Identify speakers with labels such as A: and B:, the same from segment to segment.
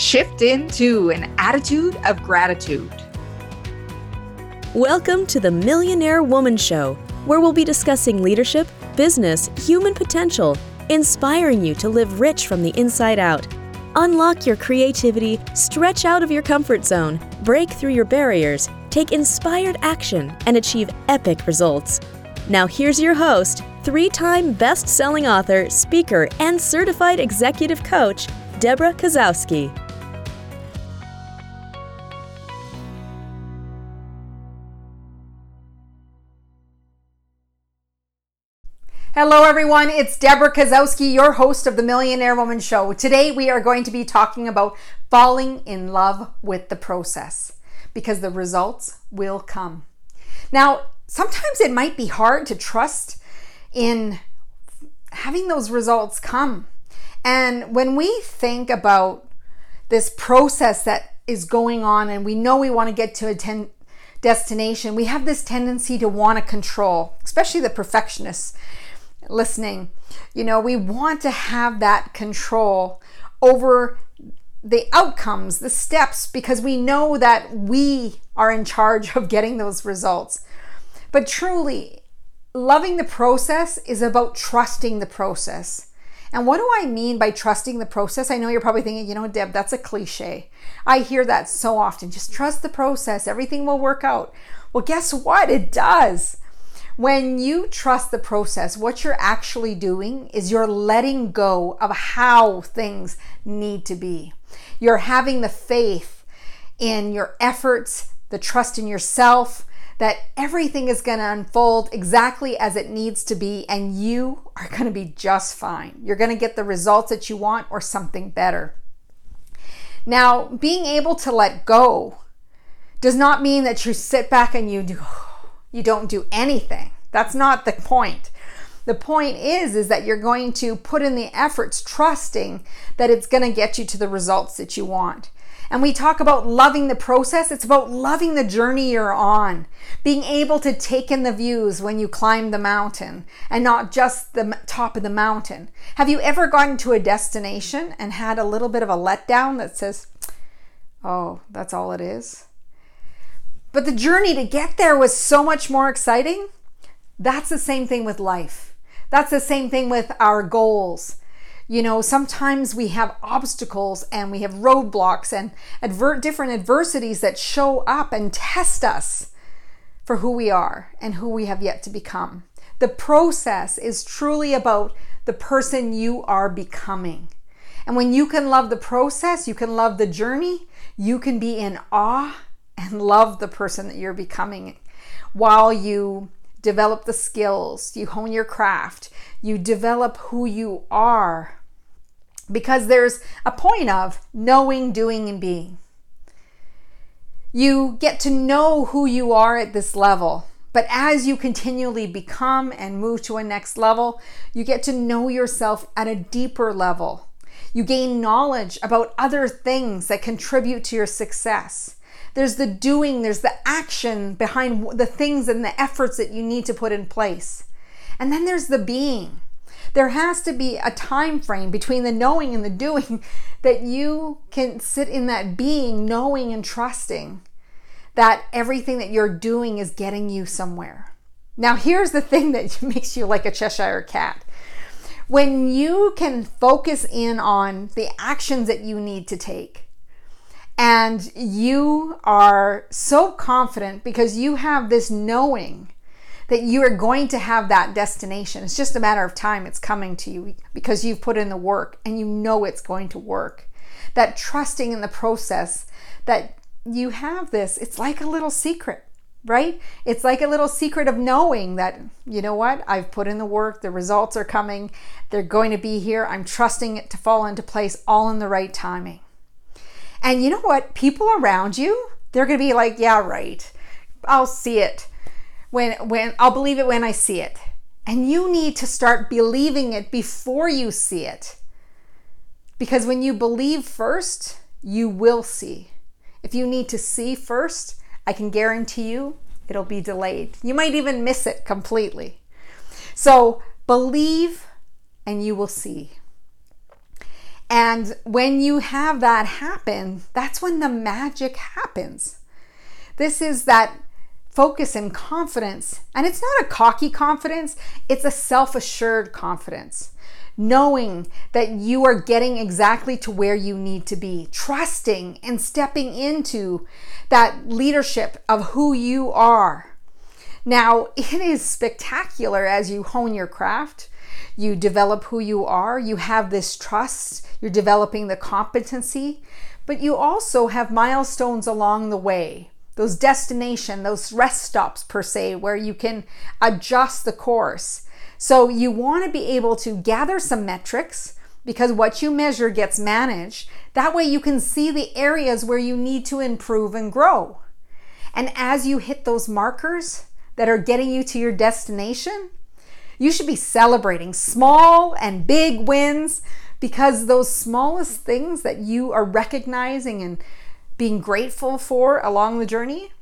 A: shift into an attitude of gratitude.
B: Welcome to the Millionaire Woman Show, where we'll be discussing leadership, business, human potential, inspiring you to live rich from the inside out. Unlock your creativity, stretch out of your comfort zone, break through your barriers, take inspired action, and achieve epic results. Now, here's your host, three time best selling author, speaker, and certified executive coach, Debra Kasowski.
C: Hello, everyone. It's Debra Kasowski, your host of the Millionaire Woman Show. Today, we are going to be talking about falling in love with the process because the results will come. Now, sometimes it might be hard to trust in having those results come. And when we think about this process that is going on and we know we want to get to a ten- destination, we have this tendency to want to control, especially the perfectionists listening. You know, we want to have that control over the outcomes, the steps, because we know that we are in charge of getting those results. But truly, loving the process is about trusting the process. And what do I mean by trusting the process? I know you're probably thinking, you know, Deb, that's a cliche. I hear that so often. Just trust the process, everything will work out. Well, guess what? It does. When you trust the process, what you're actually doing is you're letting go of how things need to be. You're having the faith in your efforts, the trust in yourself, that everything is going to unfold exactly as it needs to be, and you are going to be just fine. You're going to get the results that you want or something better. Now, being able to let go does not mean that you sit back and you do you don't do anything. That's not the point. The point is is that you're going to put in the efforts trusting that it's going to get you to the results that you want. And we talk about loving the process. It's about loving the journey you're on, being able to take in the views when you climb the mountain and not just the top of the mountain. Have you ever gotten to a destination and had a little bit of a letdown that says, oh, that's all it is? But the journey to get there was so much more exciting. That's the same thing with life. That's the same thing with our goals. You know, sometimes we have obstacles and we have roadblocks and adver- different adversities that show up and test us for who we are and who we have yet to become. The process is truly about the person you are becoming. And when you can love the process, you can love the journey, you can be in awe and love the person that you're becoming while you develop the skills, you hone your craft, you develop who you are. Because there's a point of knowing, doing, and being. You get to know who you are at this level. But as you continually become and move to a next level, you get to know yourself at a deeper level. You gain knowledge about other things that contribute to your success. There's the doing, there's the action behind the things and the efforts that you need to put in place. And then there's the being. There has to be a time frame between the knowing and the doing that you can sit in that being, knowing and trusting that everything that you're doing is getting you somewhere. Now, here's the thing that makes you like a Cheshire cat. When you can focus in on the actions that you need to take, and you are so confident because you have this knowing that you are going to have that destination. It's just a matter of time, it's coming to you because you've put in the work and you know it's going to work. That trusting in the process that you have this, it's like a little secret right? It's like a little secret of knowing that, you know what, I've put in the work, the results are coming, they're going to be here, I'm trusting it to fall into place all in the right timing. And you know what? People around you, they're going to be like, "Yeah, right. I'll see it when when I'll believe it when I see it." And you need to start believing it before you see it. Because when you believe first, you will see. If you need to see first, I can guarantee you it'll be delayed. You might even miss it completely. So, believe and you will see. And when you have that happen, that's when the magic happens. This is that focus and confidence. And it's not a cocky confidence, it's a self assured confidence. Knowing that you are getting exactly to where you need to be, trusting and stepping into that leadership of who you are. Now, it is spectacular as you hone your craft you develop who you are, you have this trust, you're developing the competency, but you also have milestones along the way. Those destination, those rest stops per se, where you can adjust the course. So you want to be able to gather some metrics because what you measure gets managed. That way you can see the areas where you need to improve and grow. And as you hit those markers that are getting you to your destination, you should be celebrating small and big wins because those smallest things that you are recognizing and being grateful for along the journey,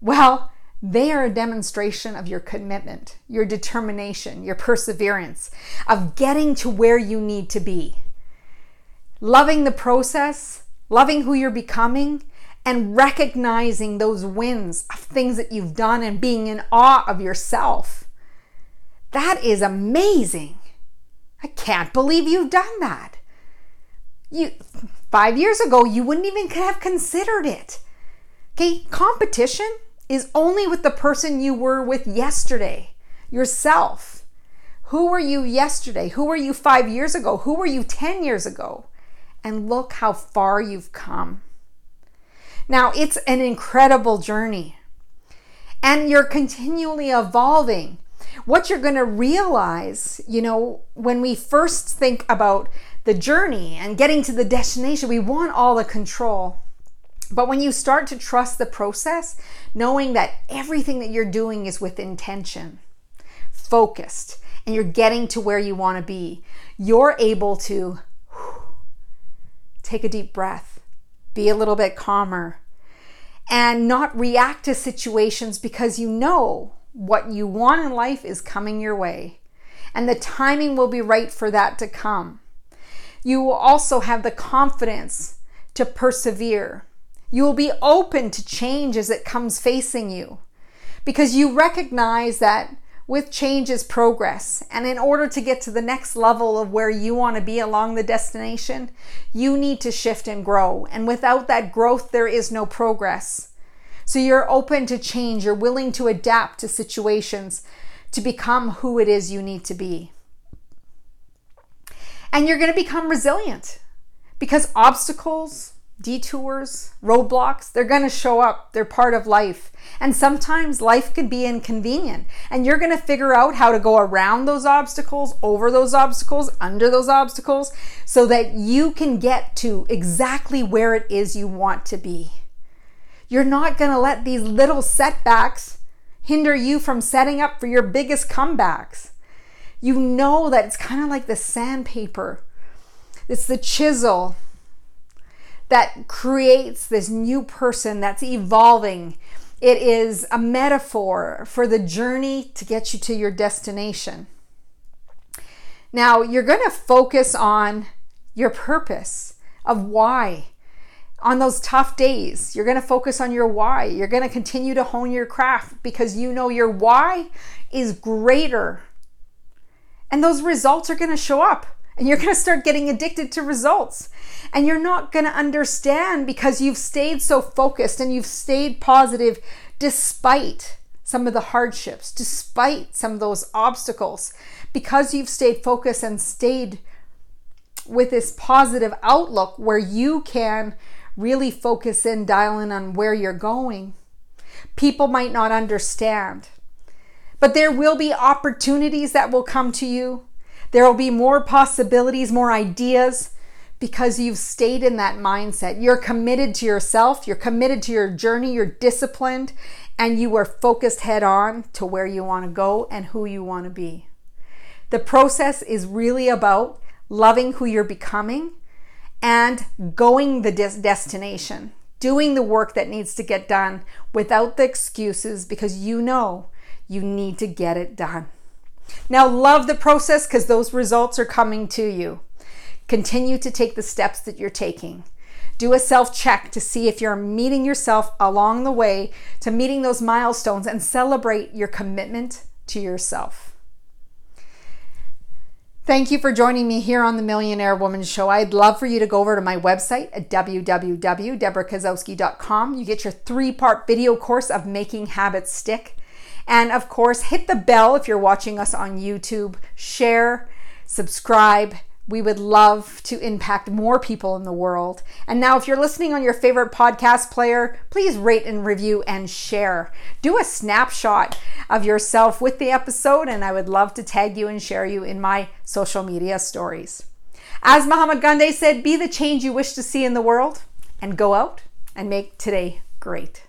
C: well, they are a demonstration of your commitment, your determination, your perseverance, of getting to where you need to be. Loving the process, loving who you're becoming, and recognizing those wins of things that you've done and being in awe of yourself. That is amazing. I can't believe you've done that. You 5 years ago you wouldn't even have considered it. Okay, competition is only with the person you were with yesterday, yourself. Who were you yesterday? Who were you 5 years ago? Who were you 10 years ago? And look how far you've come. Now, it's an incredible journey. And you're continually evolving what you're going to realize, you know, when we first think about the journey and getting to the destination, we want all the control. But when you start to trust the process, knowing that everything that you're doing is with intention, focused, and you're getting to where you want to be, you're able to take a deep breath, be a little bit calmer, and not react to situations because you know what you want in life is coming your way, and the timing will be right for that to come. You will also have the confidence to persevere. You will be open to change as it comes facing you because you recognize that with change is progress. And in order to get to the next level of where you want to be along the destination, you need to shift and grow. And without that growth, there is no progress. So you're open to change, you're willing to adapt to situations to become who it is you need to be. And you're going to become resilient because obstacles, detours, roadblocks, they're going to show up. They're part of life. And sometimes life can be inconvenient. And you're going to figure out how to go around those obstacles, over those obstacles, under those obstacles, so that you can get to exactly where it is you want to be. You're not going to let these little setbacks hinder you from setting up for your biggest comebacks. You know that it's kind of like the sandpaper, it's the chisel that creates this new person that's evolving. It is a metaphor for the journey to get you to your destination. Now, you're going to focus on your purpose of why on those tough days, you're going to focus on your why. You're going to continue to hone your craft because you know your why is greater. And those results are going to show up. And you're going to start getting addicted to results. And you're not going to understand because you've stayed so focused and you've stayed positive despite some of the hardships, despite some of those obstacles. Because you've stayed focused and stayed with this positive outlook where you can really focus in, dial in on where you're going. People might not understand, but there will be opportunities that will come to you. There will be more possibilities, more ideas because you've stayed in that mindset. You're committed to yourself, you're committed to your journey, you're disciplined, and you are focused head on to where you want to go and who you want to be. The process is really about loving who you're becoming and going the des- destination, doing the work that needs to get done without the excuses because you know you need to get it done. Now, love the process because those results are coming to you. Continue to take the steps that you're taking. Do a self check to see if you're meeting yourself along the way to meeting those milestones and celebrate your commitment to yourself. Thank you for joining me here on the Millionaire Woman Show. I'd love for you to go over to my website at www.debrakasowski.com. You get your three part video course of making habits stick. And of course, hit the bell if you're watching us on YouTube, share, subscribe, we would love to impact more people in the world. And now, if you're listening on your favorite podcast player, please rate and review and share. Do a snapshot of yourself with the episode, and I would love to tag you and share you in my social media stories. As Mahatma Gandhi said, be the change you wish to see in the world and go out and make today great.